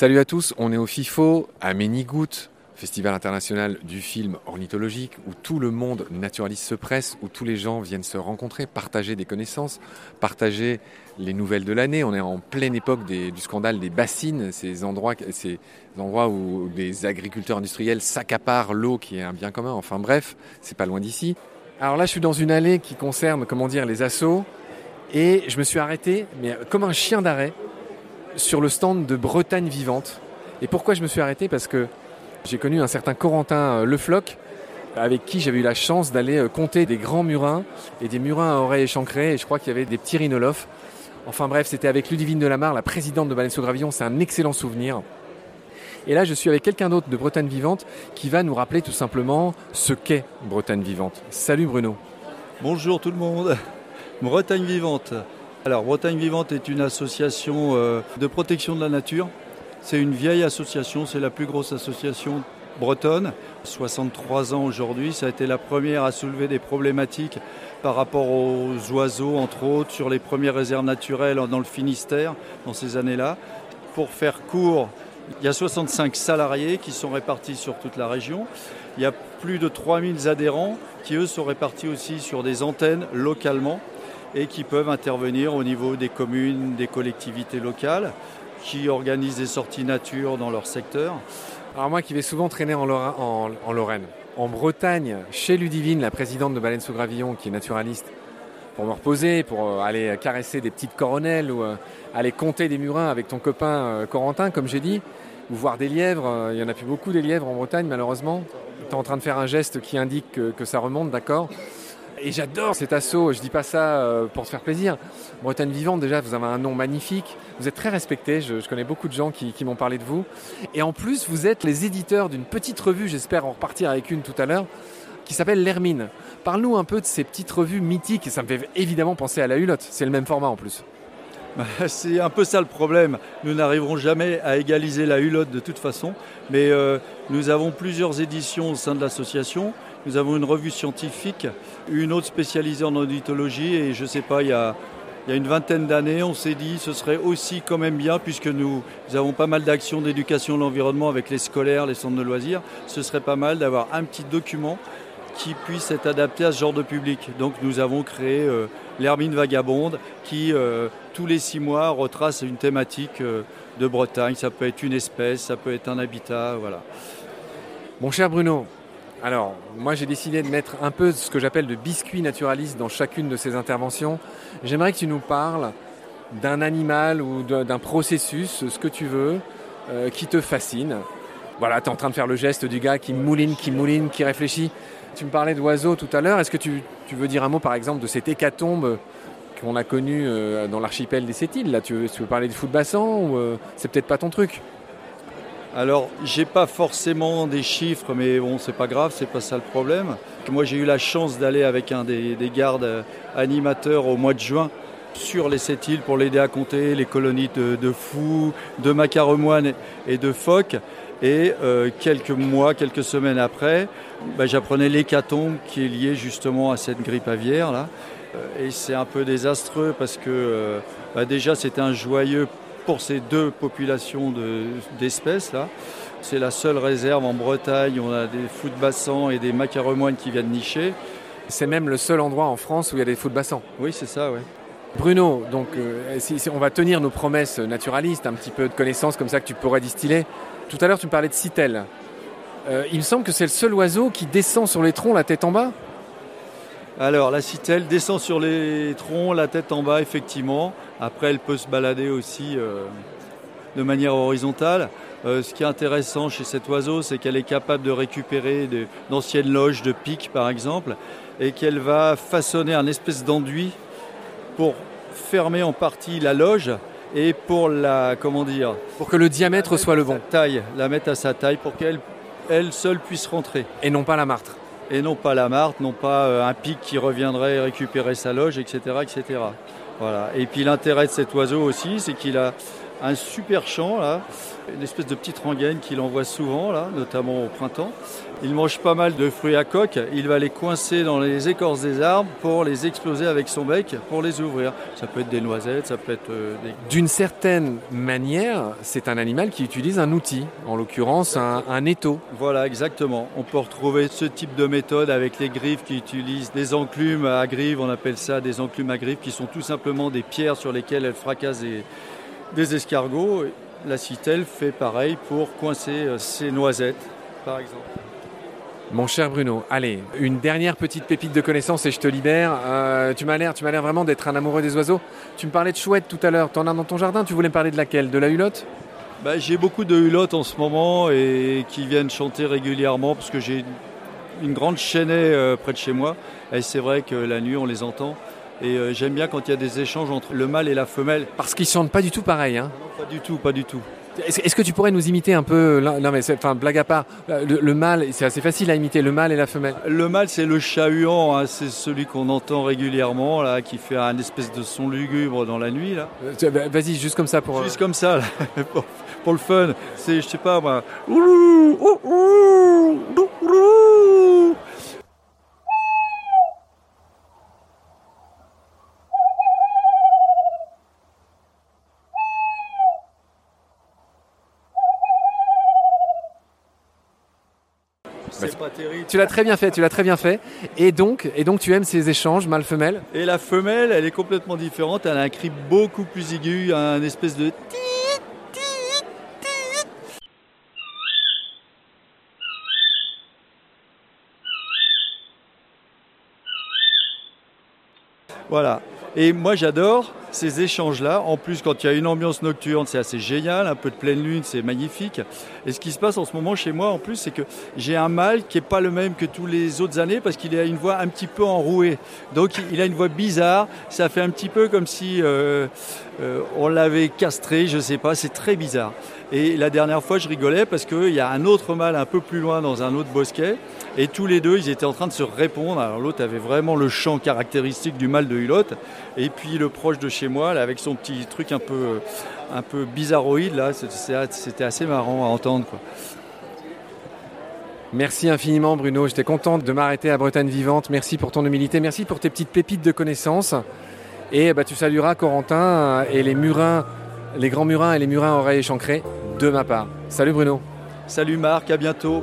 Salut à tous, on est au FIFO à Ménigout, Festival international du film ornithologique où tout le monde naturaliste se presse, où tous les gens viennent se rencontrer, partager des connaissances, partager les nouvelles de l'année. On est en pleine époque du scandale des bassines, ces endroits, où des agriculteurs industriels s'accaparent l'eau qui est un bien commun. Enfin bref, c'est pas loin d'ici. Alors là, je suis dans une allée qui concerne, comment dire, les assauts. Et je me suis arrêté, mais comme un chien d'arrêt, sur le stand de Bretagne Vivante. Et pourquoi je me suis arrêté? Parce que j'ai connu un certain Corentin euh, Le Floch, avec qui j'avais eu la chance d'aller euh, compter des grands murins et des murins à oreilles échancrées, et je crois qu'il y avait des petits rhinolophes. Enfin bref, c'était avec Ludivine Delamarre, la présidente de Balenso Gravillon, c'est un excellent souvenir. Et là, je suis avec quelqu'un d'autre de Bretagne Vivante qui va nous rappeler tout simplement ce qu'est Bretagne Vivante. Salut Bruno. Bonjour tout le monde. Bretagne Vivante. Alors, Bretagne Vivante est une association euh, de protection de la nature c'est une vieille association, c'est la plus grosse association bretonne, 63 ans aujourd'hui. Ça a été la première à soulever des problématiques par rapport aux oiseaux, entre autres, sur les premières réserves naturelles dans le Finistère, dans ces années-là. Pour faire court, il y a 65 salariés qui sont répartis sur toute la région. Il y a plus de 3000 adhérents qui, eux, sont répartis aussi sur des antennes localement et qui peuvent intervenir au niveau des communes, des collectivités locales qui organisent des sorties nature dans leur secteur. Alors moi qui vais souvent traîner en, Lorraine, en, Bretagne, chez Ludivine, la présidente de Baleine sous Gravillon, qui est naturaliste, pour me reposer, pour euh, aller caresser des petites coronelles ou euh, aller compter des murins avec ton copain euh, Corentin, comme j'ai dit, ou voir des lièvres. Il n'y en a plus beaucoup des lièvres en Bretagne, malheureusement. Tu es en train de faire un geste qui indique que ça remonte, d'accord? Et j'adore cet assaut, je dis pas ça euh, pour te faire plaisir. Bretagne Vivante, déjà, vous avez un nom magnifique. Vous êtes très respecté, je, connais beaucoup de gens qui, m'ont parlé de vous. Et en plus, vous êtes les éditeurs d'une petite revue, j'espère en repartir avec une tout à l'heure, qui s'appelle L'Hermine. Parle-nous un peu de ces petites revues mythiques, ça me fait évidemment penser à la Hulotte, c'est le même format en plus. C'est un peu ça le problème. Nous n'arriverons jamais à égaliser la Hulotte de toute façon, mais euh, nous avons plusieurs éditions au sein de l'association. Nous avons une revue scientifique, une autre spécialisée en auditologie et je ne sais pas, il y a, une vingtaine d'années, on s'est dit ce serait aussi quand même bien, puisque nous, avons pas mal d'actions d'éducation de l'environnement avec les scolaires, les centres de loisirs, ce serait pas mal d'avoir un petit document qui puisse être adapté à ce genre de public. Donc nous avons créé euh, l'Hermine Vagabonde qui, euh, tous les six mois, retrace une thématique euh, de Bretagne. Ça peut être une espèce, ça peut être un habitat, voilà. Mon cher Bruno, alors, moi j'ai décidé de mettre un peu ce que j'appelle de biscuit naturaliste dans chacune de ces interventions. J'aimerais que tu nous parles d'un animal ou d'un processus, ce que tu veux, qui te fascine. Voilà, tu es en train de faire le geste du gars qui mouline, qui mouline, qui réfléchit. Tu me parlais d'oiseaux tout à l'heure. Est-ce que tu, veux dire un mot par exemple de cette hécatombe qu'on a connue euh, dans l'archipel des Sétiles Là, tu veux, parler du foot bassin ou euh, c'est peut-être pas ton truc? Alors, j'ai pas forcément des chiffres, mais bon, c'est pas grave, c'est pas ça le problème. Moi, j'ai eu la chance d'aller avec un des, gardes animateurs au mois de juin sur les sept îles pour l'aider à compter les colonies de, fous, de macaremoines et de phoques. Et euh, quelques mois, quelques semaines après, bah, j'apprenais l'hécatombe qui est liée justement à cette grippe aviaire là. Euh, et c'est un peu désastreux parce que euh, bah, déjà c'était un joyeux pour ces deux populations d'espèces là. C'est la seule réserve en Bretagne. On a des fous de bassin et des macaremoines qui viennent nicher. C'est même le seul endroit en France où il y a des fous de bassin. Oui, c'est ça, oui. Bruno, donc euh, on va tenir nos promesses naturalistes, un petit peu de connaissances comme ça que tu pourrais distiller. Tout à l'heure, tu parlais de citelle. Euh, il me semble que c'est le seul oiseau qui descend sur les troncs la tête en bas. Alors, la citelle descend sur les troncs, la tête en bas, effectivement. Après, elle peut se balader aussi euh, de manière horizontale. Ce qui est intéressant chez cet oiseau, c'est qu'elle est capable de récupérer d'anciennes loges de pics, par exemple, et qu'elle va façonner un espèce d'enduit pour fermer en partie la loge et pour la, comment dire, pour que le diamètre soit le bon. Taille, la mettre à sa taille pour qu'elle elle seule puisse rentrer. Et non pas la martre et non pas la martre, non pas euh, un pic qui reviendrait récupérer sa loge, etc. etc. Voilà. Et puis l'intérêt de cet oiseau aussi, c'est qu'il a un super champ, là, une espèce de petite rengaine qu'il envoie souvent, là, notamment au printemps. Il mange pas mal de fruits à coque, il va les coincer dans les écorces des arbres pour les exploser avec son bec pour les ouvrir. Ça peut être des noisettes, ça peut être euh, des... D'une certaine manière, c'est un animal qui utilise un outil, en l'occurrence un, un étau. Voilà, exactement. On peut retrouver ce type de méthode avec les griffes qui utilisent des enclumes à griffes, on appelle ça des enclumes à griffes, qui sont tout simplement des pierres sur lesquelles elles fracassent des, des escargots. La citelle fait pareil pour coincer euh, ses noisettes, par exemple. Mon cher Bruno, allez, une dernière petite pépite de connaissance et je te libère. Euh, tu m'as l'air, tu m'as l'air vraiment d'être un amoureux des oiseaux. Tu me parlais de chouettes tout à l'heure. T'en as dans ton jardin? Tu voulais me parler de laquelle? De la hulotte? Bah, J'ai beaucoup de hulottes en ce moment et qui viennent chanter régulièrement parce que j'ai une grande chênaie euh, près de chez moi. Et c'est vrai que la nuit on les entend. Et euh, j'aime bien quand il y a des échanges entre le mâle et la femelle. Parce qu'ils chantent pas du tout pareil. Hein. Non, pas du tout, pas du tout. Est-ce que tu pourrais nous imiter un peu Non, mais enfin, blague à part. Le, le mâle, c'est assez facile à imiter. Le mâle et la femelle. Le mâle, c'est le chat-huant, hein, c'est celui qu'on entend régulièrement, là, qui fait un espèce de son lugubre dans la nuit. Là. Euh, bah, Vas-y, juste comme ça pour. euh, Juste comme ça, là, pour, pour le fun. C'est, je sais pas, moi. C'est pas terrible. Tu l'as très bien fait. Tu l'as très bien fait. Et donc, et donc, tu aimes ces échanges mâle-femelle Et la femelle, elle est complètement différente. Elle a un cri beaucoup plus aigu, un espèce de. Voilà. Et moi, j'adore ces échanges-là. En plus, quand il y a une ambiance nocturne, c'est assez génial. Un peu de pleine lune, c'est magnifique. Et ce qui se passe en ce moment chez moi, en plus, c'est que j'ai un mâle qui n'est pas le même que tous les autres années parce qu'il a une voix un petit peu enrouée. Donc, il a une voix bizarre. Ça fait un petit peu comme si euh, euh, on l'avait castré, je sais pas. C'est très bizarre. Et la dernière fois, je rigolais parce qu'il y a un autre mâle un peu plus loin dans un autre bosquet. Et tous les deux, ils étaient en train de se répondre. Alors l'autre avait vraiment le chant caractéristique du mâle de Hulotte. Et puis le proche de chez moi, là, avec son petit truc un peu, un peu bizarroïde, là, c'était assez marrant à entendre. Quoi. Merci infiniment, Bruno. J'étais contente de m'arrêter à Bretagne Vivante. Merci pour ton humilité. Merci pour tes petites pépites de connaissances. Et bah, tu salueras Corentin et les murins, les grands murins et les murins oreilles échancrées de ma part. Salut, Bruno. Salut Marc, à bientôt.